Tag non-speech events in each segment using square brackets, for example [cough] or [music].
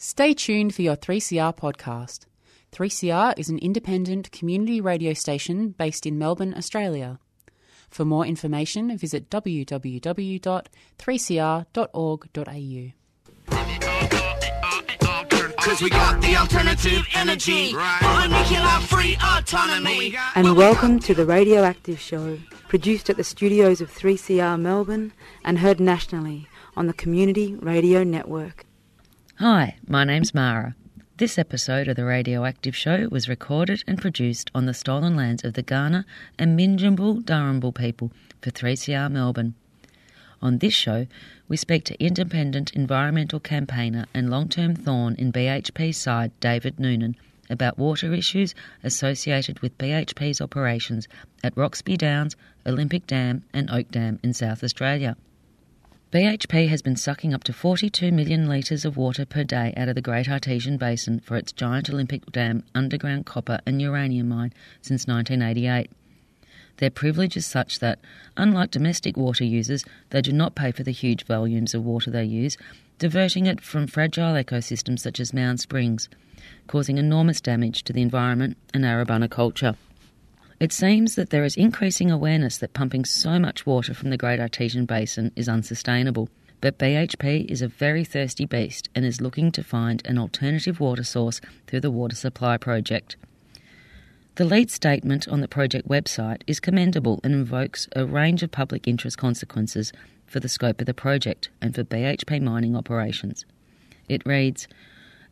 Stay tuned for your 3CR podcast. 3CR is an independent community radio station based in Melbourne, Australia. For more information, visit www.3cr.org.au. Cause we got the alternative energy. Right. Nuclear free autonomy. And welcome to the Radioactive Show, produced at the studios of 3CR Melbourne and heard nationally on the Community Radio Network. Hi, my name's Mara. This episode of the Radioactive Show was recorded and produced on the stolen lands of the Kaurna and Minjimbul Darumbal people for 3CR Melbourne. On this show, we speak to independent environmental campaigner and long term thorn in BHP's side, David Noonan, about water issues associated with BHP's operations at Roxby Downs, Olympic Dam, and Oak Dam in South Australia. BHP has been sucking up to 42 million litres of water per day out of the Great Artesian Basin for its giant Olympic Dam underground copper and uranium mine since 1988. Their privilege is such that, unlike domestic water users, they do not pay for the huge volumes of water they use, diverting it from fragile ecosystems such as Mound Springs, causing enormous damage to the environment and Arabana culture. It seems that there is increasing awareness that pumping so much water from the Great Artesian Basin is unsustainable. But BHP is a very thirsty beast and is looking to find an alternative water source through the Water Supply Project. The lead statement on the project website is commendable and invokes a range of public interest consequences for the scope of the project and for BHP mining operations. It reads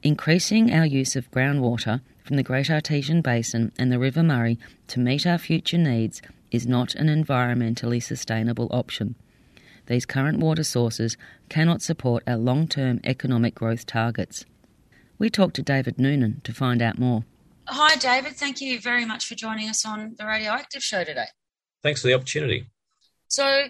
Increasing our use of groundwater from the Great Artesian Basin and the River Murray to meet our future needs is not an environmentally sustainable option. These current water sources cannot support our long term economic growth targets. We talked to David Noonan to find out more. Hi, David. Thank you very much for joining us on the Radioactive Show today. Thanks for the opportunity. So,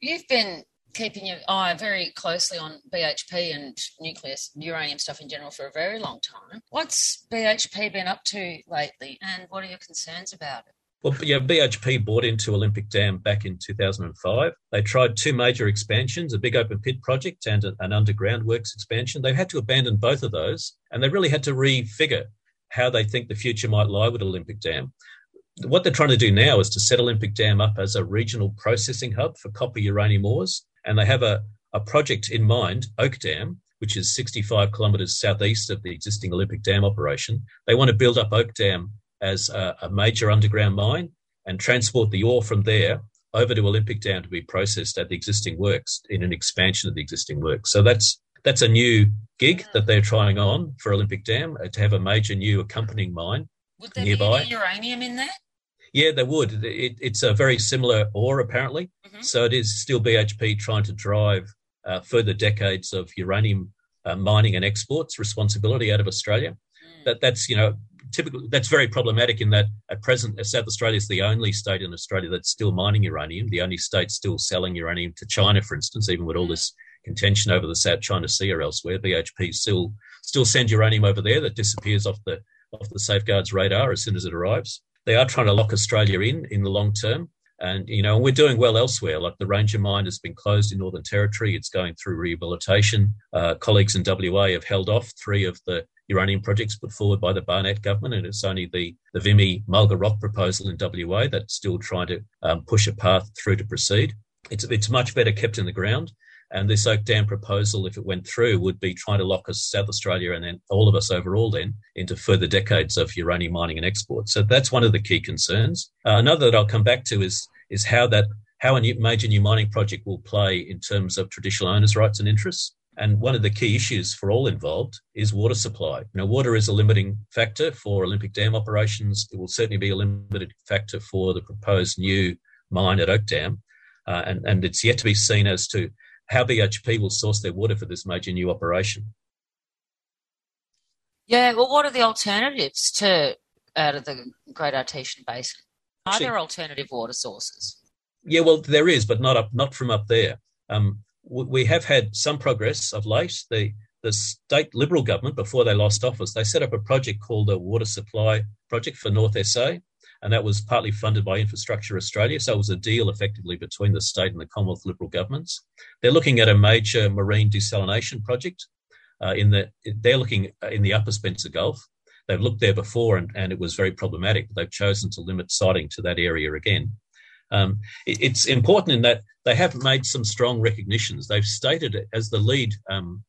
you've been keeping your eye very closely on BHP and nuclear uranium stuff in general for a very long time. What's BHP been up to lately, and what are your concerns about it? Well, yeah, BHP bought into Olympic Dam back in 2005. They tried two major expansions, a big open pit project and an underground works expansion. They had to abandon both of those, and they really had to refigure how they think the future might lie with Olympic Dam what they're trying to do now is to set Olympic Dam up as a regional processing hub for copper uranium ores and they have a, a project in mind, Oak Dam, which is 65 kilometres southeast of the existing Olympic Dam operation. They want to build up Oak Dam as a, a major underground mine and transport the ore from there over to Olympic Dam to be processed at the existing works in an expansion of the existing works. So that's that's a new gig that they're trying on for Olympic Dam uh, to have a major new accompanying mine Would there nearby. be uranium in there? Yeah, they would. It, it's a very similar ore, apparently. Mm-hmm. So it is still BHP trying to drive uh, further decades of uranium uh, mining and exports responsibility out of Australia. Mm. That that's you know typically that's very problematic in that at present South Australia is the only state in Australia that's still mining uranium. The only state still selling uranium to China, for instance, even with all mm. this contention over the South China Sea or elsewhere. BHP still still sends uranium over there that disappears off the off the safeguards radar as soon as it arrives they are trying to lock Australia in in the long term. And, you know, we're doing well elsewhere. Like the Ranger mine has been closed in Northern Territory. It's going through rehabilitation. Uh, colleagues in WA have held off three of the uranium projects put forward by the Barnett government. And it's only the, the Vimy Mulga Rock proposal in WA that's still trying to um, push a path through to proceed. It's, it's much better kept in the ground. And this Oak Dam proposal, if it went through, would be trying to lock us, South Australia, and then all of us overall, then into further decades of uranium mining and export. So that's one of the key concerns. Uh, another that I'll come back to is is how that how a new, major new mining project will play in terms of traditional owners' rights and interests. And one of the key issues for all involved is water supply. Know, water is a limiting factor for Olympic Dam operations. It will certainly be a limited factor for the proposed new mine at Oak Dam. Uh, and, and it's yet to be seen as to how BHP will source their water for this major new operation. Yeah, well, what are the alternatives to out of the Great Artesian Basin? Are Actually, there alternative water sources? Yeah, well, there is, but not up, not from up there. Um, we have had some progress of late. The the state Liberal government, before they lost office, they set up a project called the Water Supply Project for North SA, and that was partly funded by Infrastructure Australia. So it was a deal effectively between the state and the Commonwealth Liberal governments. They're looking at a major marine desalination project uh, in that they're looking in the upper Spencer Gulf. They've looked there before and, and it was very problematic. They've chosen to limit siting to that area again. Um, it, it's important in that they have made some strong recognitions. They've stated as the lead um,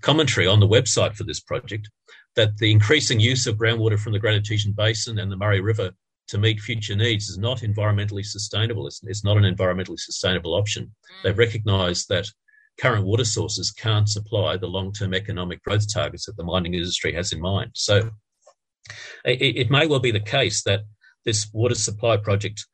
commentary on the website for this project that the increasing use of groundwater from the Great Artesian Basin and the Murray River to meet future needs is not environmentally sustainable. It's, it's not an environmentally sustainable option. Mm. They've recognised that current water sources can't supply the long term economic growth targets that the mining industry has in mind. So it, it, may well be the case that this water supply project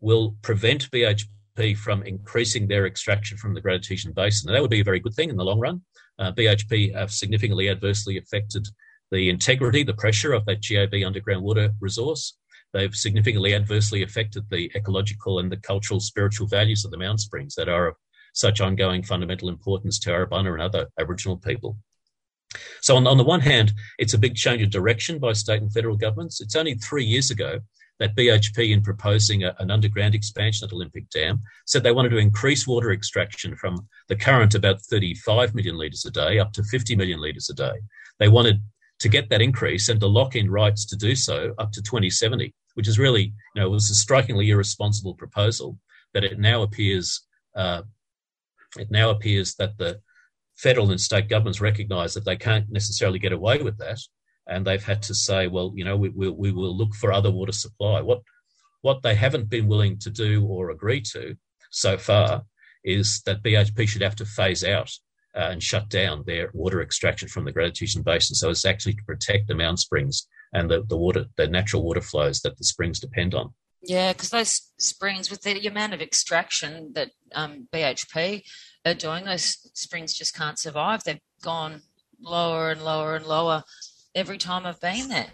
will prevent BHP from increasing their extraction from the Great Artesian Basin. And that would be a very good thing in the long run. Uh, BHP have significantly adversely affected the integrity, the pressure of that GAB underground water resource. They've significantly adversely affected the ecological and the cultural, spiritual values of the Mound Springs that are of such ongoing fundamental importance to Arabana and other Aboriginal people. So, on, on the one hand, it's a big change of direction by state and federal governments. It's only three years ago that BHP, in proposing a, an underground expansion at Olympic Dam, said they wanted to increase water extraction from the current about 35 million litres a day up to 50 million litres a day. They wanted to get that increase and to lock in rights to do so up to 2070, which is really, you know, it was a strikingly irresponsible proposal that it now appears uh, it now appears that the federal and state governments recognise that they can't necessarily get away with that, and they've had to say, well, you know, we, we, we will look for other water supply. What what they haven't been willing to do or agree to so far is that BHP should have to phase out uh, and shut down their water extraction from the Great Basin. So it's actually to protect the mound springs and the, the water, the natural water flows that the springs depend on. Yeah, because those springs, with the amount of extraction that um, BHP are doing, those springs just can't survive. They've gone lower and lower and lower every time I've been there.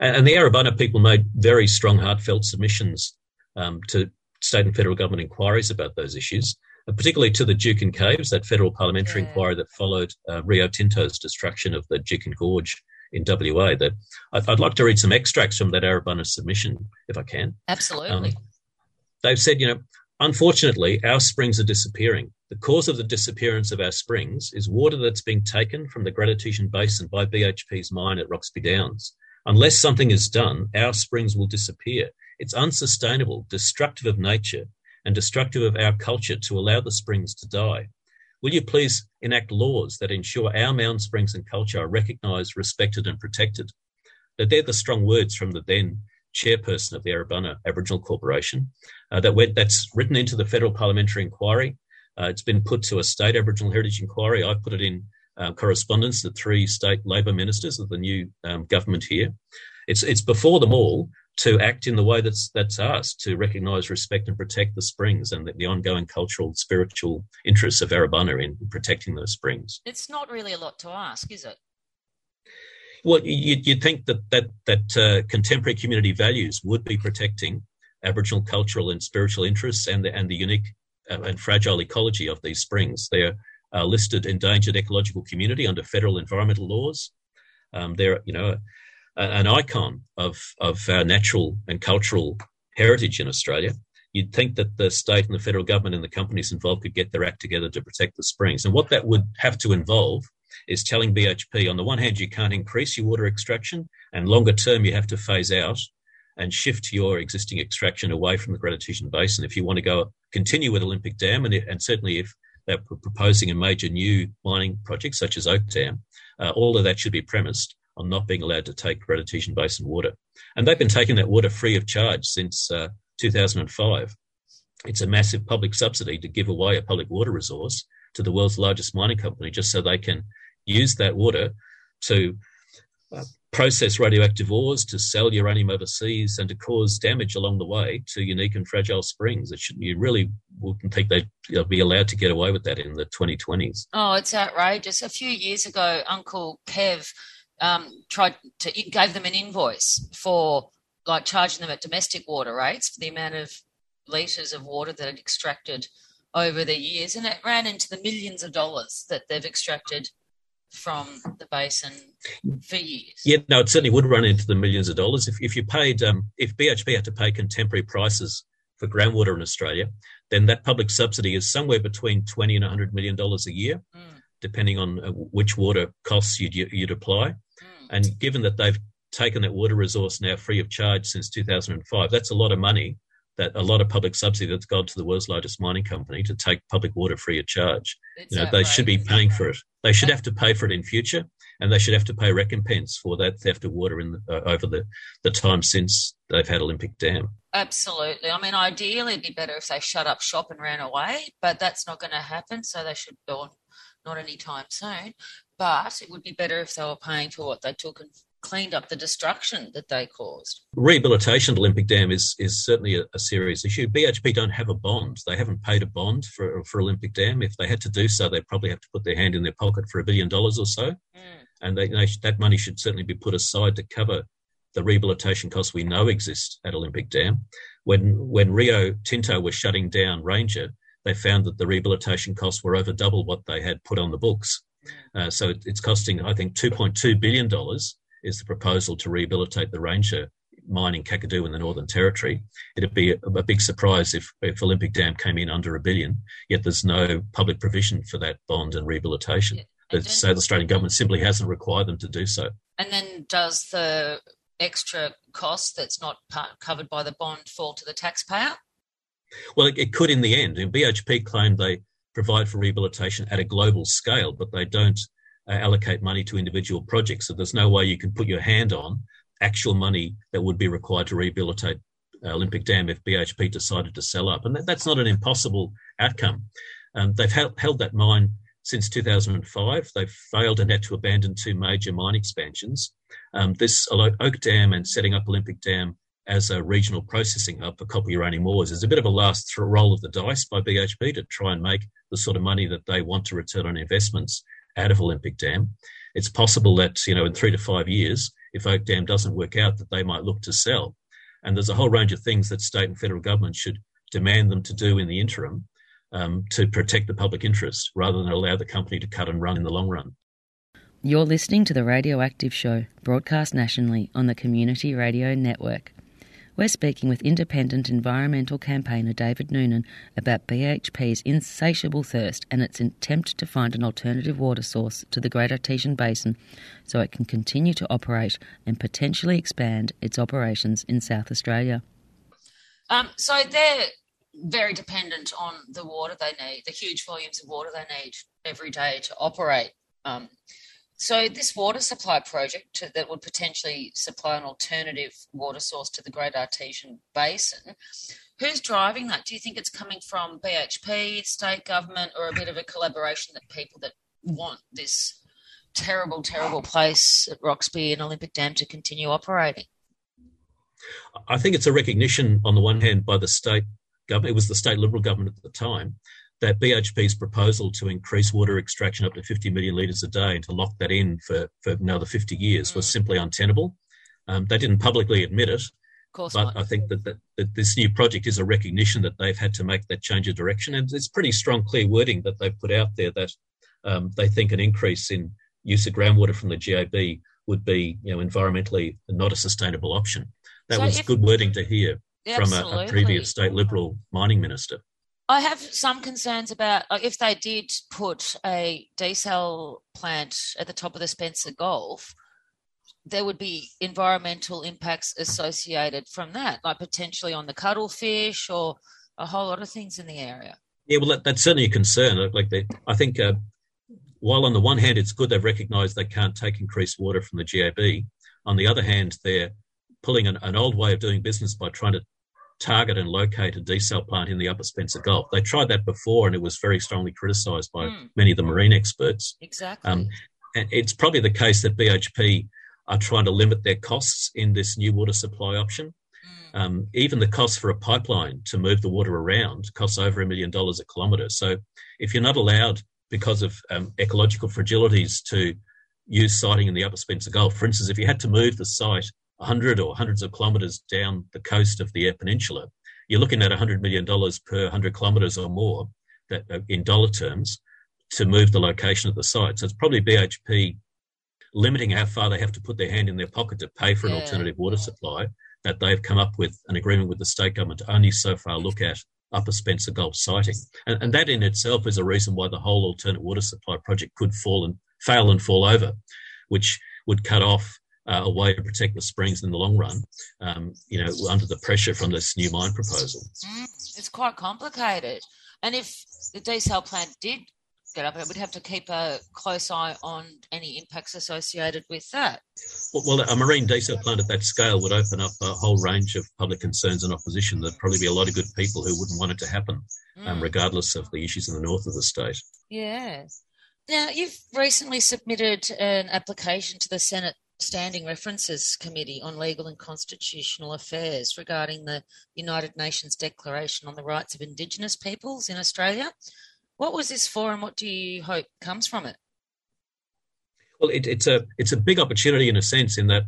And, and the Arabana people made very strong, heartfelt submissions um, to state and federal government inquiries about those issues, particularly to the Juukan Caves, that federal parliamentary yeah. inquiry that followed uh, Rio Tinto's destruction of the Juukan Gorge in WA. That I'd, I'd, like to read some extracts from that Arabana submission, if I can. Absolutely. Um, they've said, you know, unfortunately, our springs are disappearing. The cause of the disappearance of our springs is water that's being taken from the Great Basin by BHP's mine at Roxby Downs. Unless something is done, our springs will disappear. It's unsustainable, destructive of nature, and destructive of our culture to allow the springs to die. Will you please enact laws that ensure our mound springs and culture are recognised, respected, and protected? That they're the strong words from the then chairperson of the Arabana Aboriginal Corporation. Uh, that went, that's written into the federal parliamentary inquiry. Uh, it's been put to a state Aboriginal heritage inquiry. I put it in uh, correspondence to three state Labor ministers of the new um, government here. It's it's before them all to act in the way that's that's asked to recognise, respect, and protect the springs and the, the ongoing cultural, spiritual interests of Arabana in protecting those springs. It's not really a lot to ask, is it? Well, you'd, you'd think that that that uh, contemporary community values would be protecting Aboriginal cultural and spiritual interests and the and the unique uh, and fragile ecology of these springs. They're uh, listed endangered ecological community under federal environmental laws. Um, they're you know an icon of, of our natural and cultural heritage in Australia. You'd think that the state and the federal government and the companies involved could get their act together to protect the springs. And what that would have to involve is telling BHP, on the one hand, you can't increase your water extraction, and longer term, you have to phase out and shift your existing extraction away from the Artesian Basin if you want to go continue with Olympic Dam, and, and certainly if they're proposing a major new mining project such as Oak Dam, uh, all of that should be premised on not being allowed to take Artesian Basin water. And they've been taking that water free of charge since uh, 2005. It's a massive public subsidy to give away a public water resource to the world's largest mining company just so they can use that water to uh, process radioactive ores, to sell uranium overseas, and to cause damage along the way to unique and fragile springs. It should you really wouldn't think they'd be allowed to get away with that in the 2020s. Oh, it's outrageous. A few years ago, Uncle Kev um, tried to gave them an invoice for like charging them at domestic water rates for the amount of liters of water that had extracted over the years, and it ran into the millions of dollars that they've extracted from the basin for years. Yeah, no, it certainly would run into the millions of dollars if if you paid um, if BHP had to pay contemporary prices for groundwater in Australia, then that public subsidy is somewhere between twenty and hundred million dollars a year. Mm depending on uh, which water costs you'd, you'd apply. And given that they've taken that water resource now free of charge since 2005, that's a lot of money that a lot of public subsidy that's gone to the world's largest mining company to take public water free of charge. It's you know, they should be paying for it. They should have to pay for it in future, and they should have to pay recompense for that theft of water in the, uh, over the, the time since they've had Olympic Dam. Absolutely. I mean, ideally, it'd be better if they shut up shop and ran away, but that's not going to happen. So they should, or not anytime soon. But it would be better if they were paying for what they took and cleaned up the destruction that they caused. Rehabilitation of Olympic Dam is is certainly a, a, serious issue. BHP don't have a bond; they haven't paid a bond for for Olympic Dam. If they had to do so, they'd probably have to put their hand in their pocket for a billion dollars or so, mm. and they, they, that money should certainly be put aside to cover the rehabilitation costs we know exist at Olympic Dam. When when Rio Tinto was shutting down Ranger, they found that the rehabilitation costs were over double what they had put on the books. Uh, so it's costing, I think, $2.2 billion is the proposal to rehabilitate the Ranger mine in Kakadu in the Northern Territory. It'd be a, a, big surprise if, if Olympic Dam came in under a billion, yet there's no public provision for that bond and rehabilitation. Yeah. And the Australian government simply hasn't required them to do so. And then does the extra cost that's not part, covered by the bond fall to the taxpayer? Well, it, it could in the end. And BHP claimed they provide for rehabilitation at a global scale, but they don't uh, allocate money to individual projects. So there's no way you can put your hand on actual money that would be required to rehabilitate uh, Olympic Dam if BHP decided to sell up. And that, that's not an impossible outcome. Um, they've held, held that mine since 2005. They've failed and had to abandon two major mine expansions. Um, this Oak Dam and setting up Olympic Dam as a regional processing hub for copper uranium ores is a bit of a last roll of the dice by BHP to try and make the sort of money that they want to return on investments out of Olympic Dam. It's possible that, you know, in three to five years, if Oak Dam doesn't work out, that they might look to sell. And there's a whole range of things that state and federal government should demand them to do in the interim um, to protect the public interest rather than allow the company to cut and run in the long run. You're listening to The Radioactive Show, broadcast nationally on the Community Radio Network. We're speaking with independent environmental campaigner David Noonan about BHP's insatiable thirst and its attempt to find an alternative water source to the Great Artesian Basin so it can continue to operate and potentially expand its operations in South Australia. Um, so they're very dependent on the water they need, the huge volumes of water they need every day to operate. Um, so, this water supply project that would potentially supply an alternative water source to the Great Artesian Basin, who's driving that? Do you think it's coming from BHP, state government, or a bit of a collaboration that people that want this terrible, terrible place at Roxby and Olympic Dam to continue operating? I think it's a recognition, on the one hand, by the state government. It was the state Liberal government at the time that BHP's proposal to increase water extraction up to 50 million litres a day and to lock that in for, for another 50 years mm. was simply untenable. Um, they didn't publicly admit it, but not. I think that, that, that, this new project is a recognition that they've had to make that change of direction. And it's pretty strong, clear wording that they've put out there that um, they think an increase in use of groundwater from the GAB would be, you know, environmentally not a sustainable option. That so was if, good wording to hear from a, a previous state Liberal mining minister. I have some concerns about like, if they did put a desal plant at the top of the Spencer Gulf, there would be environmental impacts associated from that, like potentially on the cuttlefish or a whole lot of things in the area. Yeah, well, that, that's certainly a concern. Like, they, I think uh, while on the one hand it's good they've recognised they can't take increased water from the GAB, on the other hand they're pulling an, an old way of doing business by trying to target and locate a desal plant in the Upper Spencer Gulf. They tried that before, and it was very strongly criticised by mm. many of the marine experts. Exactly. Um, and it's probably the case that BHP are trying to limit their costs in this new water supply option. Mm. Um, even the cost for a pipeline to move the water around costs over a million dollars a kilometre. So if you're not allowed because of um, ecological fragilities to use siting in the Upper Spencer Gulf, for instance, if you had to move the site 100 or hundreds of kilometres down the coast of the Eyre Peninsula, you're looking at $100 million per 100 kilometres or more that, uh, in dollar terms to move the location of the site. So it's probably BHP limiting how far they have to put their hand in their pocket to pay for an yeah. alternative water supply that they've come up with an agreement with the state government to only so far look at Upper Spencer Gulf siting. And, and, that in itself is a reason why the whole alternate water supply project could fall and fail and fall over, which would cut off uh, a way to protect the springs in the long run, um, you know, under the pressure from this new mine proposal. Mm, it's quite complicated. And if the desal plant did get up, it would have to keep a close eye on any impacts associated with that. Well, well, a marine desal plant at that scale would open up a whole range of public concerns and opposition. There'd probably be a lot of good people who wouldn't want it to happen, um, mm. um, regardless of the issues in the north of the state. Yeah. Now, you've recently submitted an application to the Senate Standing References Committee on Legal and Constitutional Affairs regarding the United Nations Declaration on the Rights of Indigenous Peoples in Australia. What was this for, and what do you hope comes from it? Well, it, it's a it's a big opportunity in a sense in that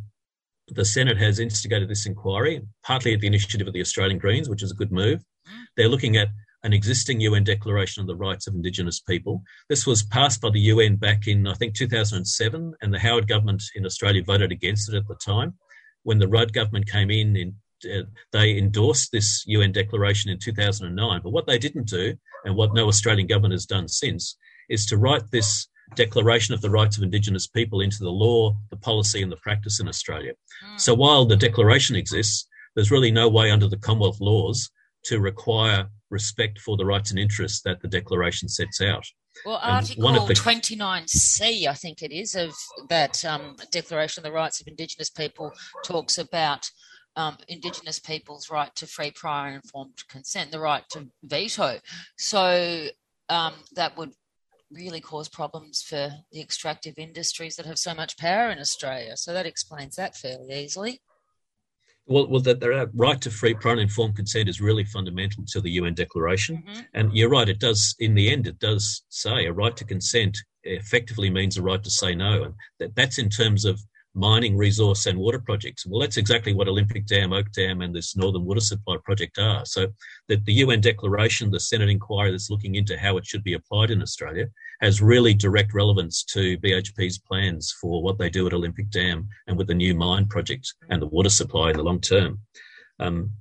the Senate has instigated this inquiry, partly at the initiative of the Australian Greens, which is a good move. Mm. They're looking at an existing UN Declaration on the Rights of Indigenous People. This was passed by the UN back in, I think, 2007, and the Howard government in Australia voted against it at the time. When the Rudd government came in, in uh, they endorsed this UN declaration in 2009. But what they didn't do, and what no Australian government has done since, is to write this Declaration of the Rights of Indigenous People into the law, the policy, and the practice in Australia. Mm. So while the declaration exists, there's really no way under the Commonwealth laws to require respect for the rights and interests that the Declaration sets out. Well, Article the... 29C, I think it is, of that um, Declaration of the Rights of Indigenous People talks about um, Indigenous people's right to free, prior, and informed consent, the right to veto. So um, that would really cause problems for the extractive industries that have so much power in Australia. So that explains that fairly easily. Well, well, the, the, right to free, prior, and informed consent is really fundamental to the UN Declaration, mm-hmm. and you're right. It does, in the end, it does say a right to consent effectively means a right to say no, and that, that's in terms of mining, resource, and water projects. Well, that's exactly what Olympic Dam, Oak Dam, and this Northern Water Supply Project are. So, that the UN Declaration, the Senate inquiry that's looking into how it should be applied in Australia, has really direct relevance to BHP's plans for what they do at Olympic Dam and with the new mine project and the water supply in the long term. Um,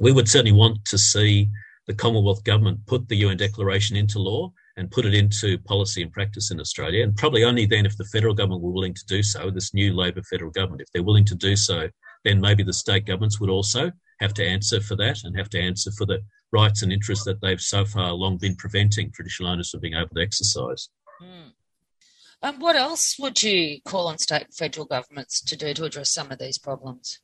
we would certainly want to see the Commonwealth Government put the UN Declaration into law and put it into policy and practice in Australia, and probably only then if the federal government were willing to do so, this new Labor federal government, if they're willing to do so, then maybe the state governments would also have to answer for that and have to answer for the rights and interests that they've so far long been preventing traditional owners from being able to exercise. Mm. Um, what else would you call on state and federal governments to do to address some of these problems?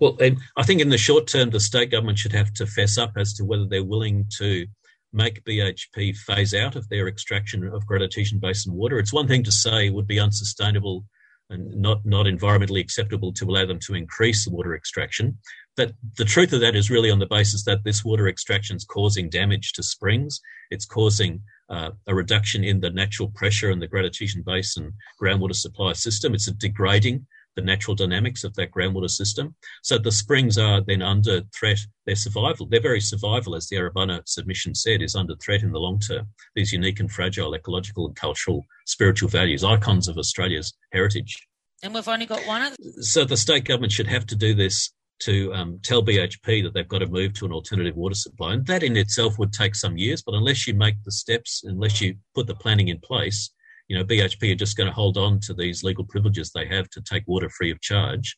Well, I think in the short term, the state government should have to fess up as to whether they're willing to make BHP phase out of their extraction of Great Basin water. It's one thing to say it would be unsustainable and not, not environmentally acceptable to allow them to increase the water extraction. But the truth of that is really on the basis that this water extraction is causing damage to springs. It's causing uh, a reduction in the natural pressure in the Great Artesian Basin groundwater supply system. It's a degrading the natural dynamics of that groundwater system. So the springs are then under threat. Their survival, their very survival, as the Arabana submission said, is under threat in the long term. These unique and fragile ecological and cultural spiritual values, icons of Australia's heritage. And we've only got one of them. So the state government should have to do this to um, tell BHP that they've got to move to an alternative water supply. And that in itself would take some years, but unless you make the steps, unless you put the planning in place, you know, BHP are just going to hold on to these legal privileges they have to take water free of charge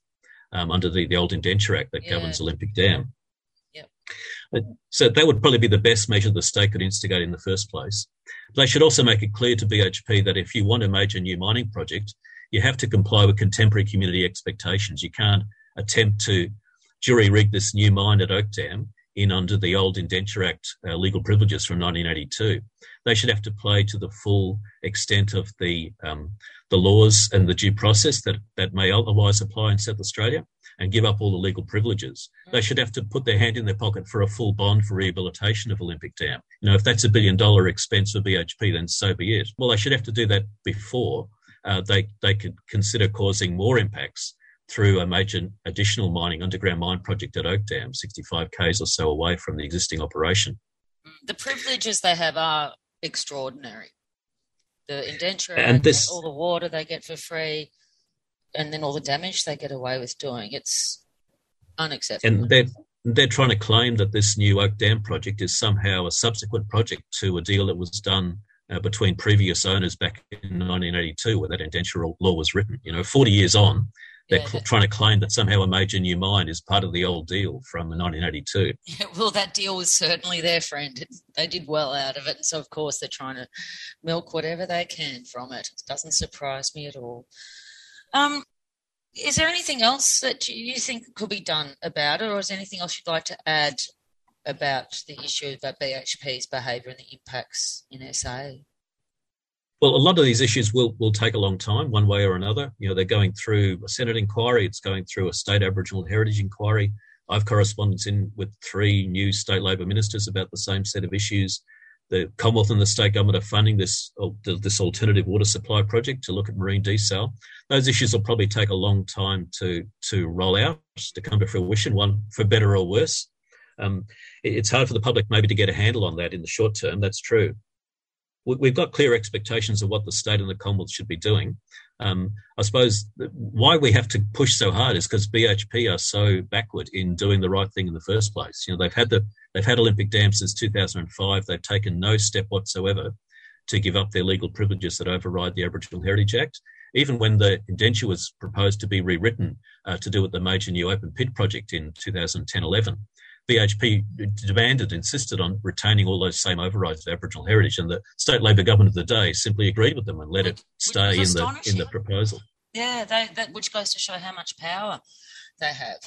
um, under the, the old Indenture Act that yeah. governs Olympic Dam. Yep. So that would probably be the best measure the state could instigate in the first place. They should also make it clear to BHP that if you want a major new mining project, you have to comply with contemporary community expectations. You can't attempt to jury rig this new mine at Oak Dam in under the old Indenture Act uh, legal privileges from 1982. They should have to play to the full extent of the um, the laws and the due process that, that may otherwise apply in South Australia and give up all the legal privileges. They should have to put their hand in their pocket for a full bond for rehabilitation of Olympic Dam. You know, if that's a billion dollar expense for BHP, then so be it. Well, they should have to do that before uh, they, they could consider causing more impacts through a major additional mining underground mine project at Oak Dam, 65 k's or so away from the existing operation. The privileges they have are extraordinary. The indenture and this, all the water they get for free, and then all the damage they get away with doing. It's unacceptable. And they're they're trying to claim that this new Oak Dam project is somehow a subsequent project to a deal that was done uh, between previous owners back in 1982, where that indenture law was written. You know, 40 years on, they're yeah, trying to claim that somehow a major new mine is part of the old deal from 1982. [laughs] Yeah, well, that deal was certainly their friend. They did well out of it, and so of course they're trying to milk whatever they can from it. It doesn't surprise me at all. Um, is there anything else that you think could be done about it, or is there anything else you'd like to add about the issue of BHP's behaviour and the impacts in SA? Well, a lot of these issues will, will take a long time, one way or another. You know, they're going through a Senate inquiry, it's going through a state Aboriginal heritage inquiry. I've correspondence in with three new state Labor ministers about the same set of issues. The Commonwealth and the state government are funding this this alternative water supply project to look at marine desal. Those issues will probably take a long time to to roll out, to come to fruition, one for better or worse. Um, it's hard for the public maybe to get a handle on that in the short term. That's true. We've got clear expectations of what the state and the Commonwealth should be doing. Um, I suppose why we have to push so hard is because BHP are so backward in doing the right thing in the first place. You know, they've had the they've had Olympic Dam since 2005. They've taken no step whatsoever to give up their legal privileges that override the Aboriginal Heritage Act. Even when the indenture was proposed to be rewritten uh, to do with the major new open pit project in 2010-11, BHP demanded, insisted on retaining all those same overrides of Aboriginal heritage, and the state Labor government of the day simply agreed with them and let which, it stay in the in the proposal. Yeah, they, that which goes to show how much power they have.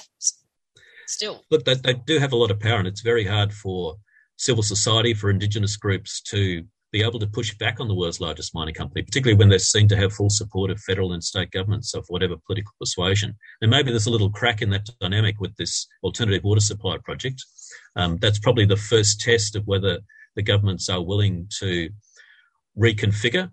Still, look, they, they do have a lot of power, and it's very hard for civil society, for Indigenous groups to be able to push back on the world's largest mining company, particularly when they seem to have full support of federal and state governments of whatever political persuasion. And maybe there's a little crack in that dynamic with this alternative water supply project. Um, that's probably the first test of whether the governments are willing to reconfigure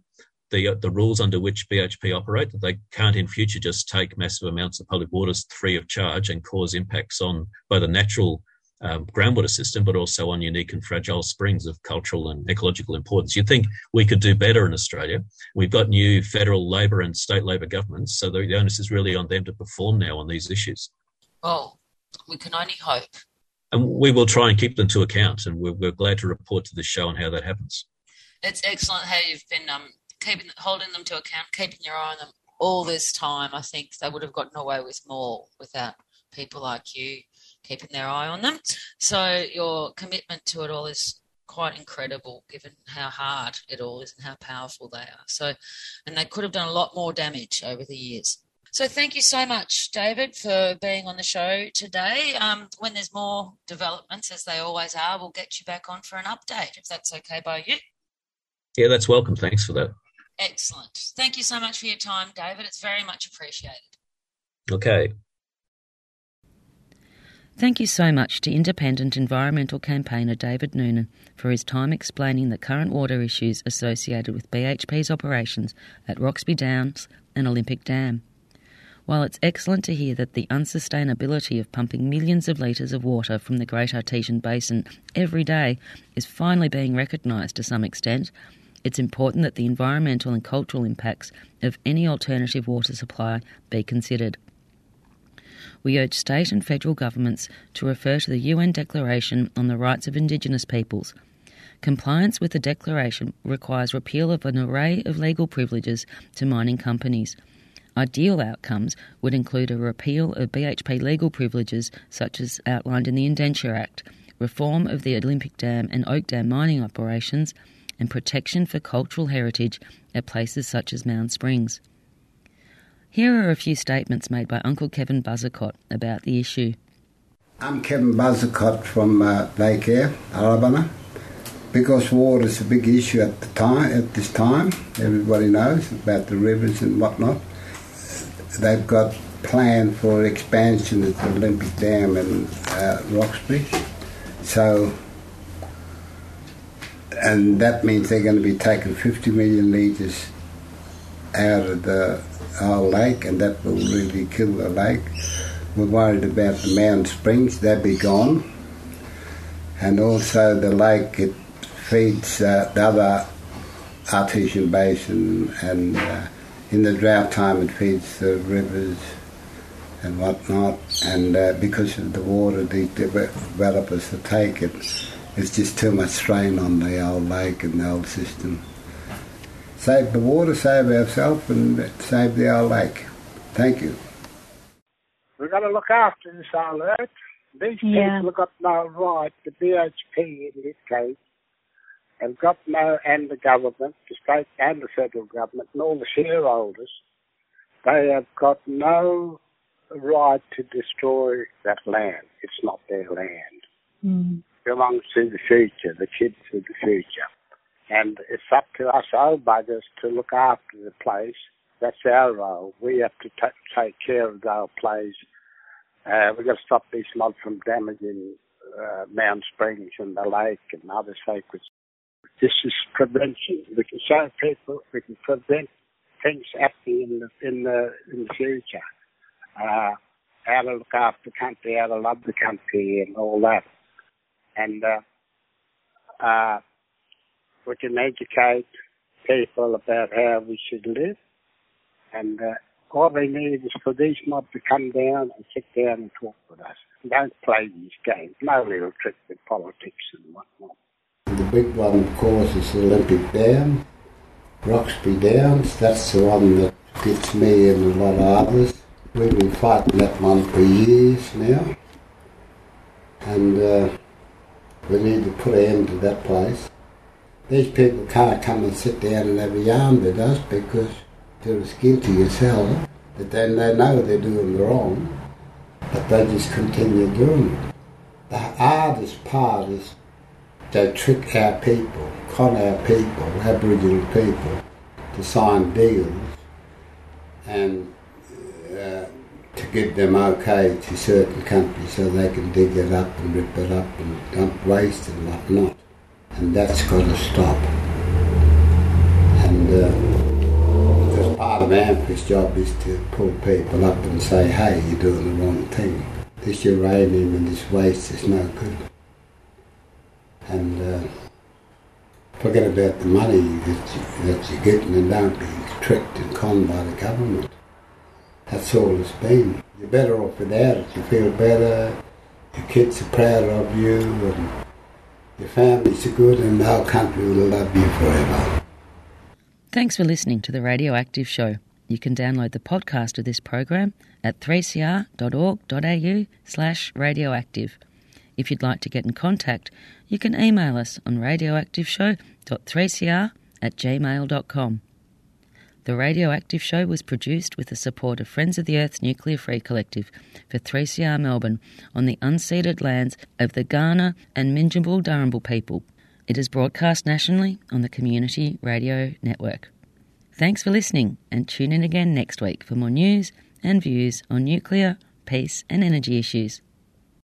the, uh, the rules under which BHP operate, that they can't in future just take massive amounts of public waters free of charge and cause impacts on both the natural um, groundwater system, but also on unique and fragile springs of cultural and ecological importance. You'd think we could do better in Australia. We've got new federal Labor and state Labor governments, so the onus is really on them to perform now on these issues. Well, we can only hope. And we will try and keep them to account, and we're, we're glad to report to the show on how that happens. It's excellent how you've been um, keeping holding them to account, keeping your eye on them all this time. I think they would have gotten away with more without people like you keeping their eye on them. So your commitment to it all is quite incredible given how hard it all is and how powerful they are. So, and they could have done a lot more damage over the years. So thank you so much, David, for being on the show today. Um, when there's more developments, as they always are, we'll get you back on for an update, if that's okay by you. Yeah, that's welcome. Thanks for that. Excellent. Thank you so much for your time, David. It's very much appreciated. Okay. Thank you so much to independent environmental campaigner David Noonan for his time explaining the current water issues associated with BHP's operations at Roxby Downs and Olympic Dam. While it's excellent to hear that the unsustainability of pumping millions of litres of water from the Great Artesian Basin every day is finally being recognised to some extent, it's important that the environmental and cultural impacts of any alternative water supply be considered we urge state and federal governments to refer to the UN Declaration on the Rights of Indigenous Peoples. Compliance with the Declaration requires repeal of an array of legal privileges to mining companies. Ideal outcomes would include a repeal of BHP legal privileges, such as outlined in the Indenture Act, reform of the Olympic Dam and Oak Dam mining operations, and protection for cultural heritage at places such as Mound Springs. Here are a few statements made by Uncle Kevin Buzzacott about the issue. I'm Kevin Buzzacott from uh, Lake Eyre, Arabana. Because water is a big issue at the time, at this time, everybody knows about the rivers and whatnot. They've got plan for expansion at the Olympic Dam and uh, Roxby. So, and that means they're going to be taking 50 million litres out of the our lake, and that will really kill the lake. We're worried about the Mound Springs; they'll be gone, and also the lake it feeds uh, the other artesian basin, and uh, in the drought time it feeds the rivers and whatnot, and uh, because of the water the developers to take it, it's just too much strain on the old lake and the old system. Save the water, save ourselves, and save the old lake. Thank you. We've got to look after this old earth. These Yeah. people have got no right, the BHP in this case, have got no, and the government, the state and the federal government, and all the shareholders, they have got no right to destroy that land. It's not their land. Mm. It belongs to the future, the kids of the future. And it's up to us old buggers to look after the place. That's our role. We have to ta take care of our place. Uh, we've got to stop these lot from damaging uh, Mound Springs and the lake and other sacred. This is prevention. We can show people we can prevent things happening in the in the in the future. Uh, how to look after the country, how to love the country, and all that. And uh, uh, we can educate people about how we should live. And uh, all they need is for these mobs to come down and sit down and talk with us. Don't play these games. No little trick with politics and whatnot. The big one, of course, is Olympic Dam, Roxby Downs. That's the one that gets me and a lot of others. We've been fighting that one for years now, and uh, we need to put an end to that place. These people can't come and sit down and have a yarn with us because they're as guilty as hell. But then they know they're doing wrong, but they just continue doing it. The hardest part is they trick our people, con our people, Aboriginal people, to sign deals and uh, to give them okay to certain countries so they can dig it up and rip it up and dump waste and whatnot. And that's got to stop. And uh, part of AMP's job is to pull people up and say, hey, you're doing the wrong thing. This uranium and this waste is no good and uh, forget about the money that, you, that you're getting and don't be tricked and conned by the government. That's all it's been. You're better off without it. You feel better, your kids are proud of you, and your families are good, and whole country will love you forever. Thanks for listening to the Radioactive Show. You can download the podcast of this program at 3cr.org.au slash radioactive. If you'd like to get in contact, you can email us on radioactiveshow.3cr at gmail.com. The Radioactive Show was produced with the support of Friends of the Earth's Nuclear Free Collective for 3CR Melbourne on the unceded lands of the Kaurna and Minjibul Darrumbal people. It is broadcast nationally on the Community Radio Network. Thanks for listening and tune in again next week for more news and views on nuclear, peace and energy issues.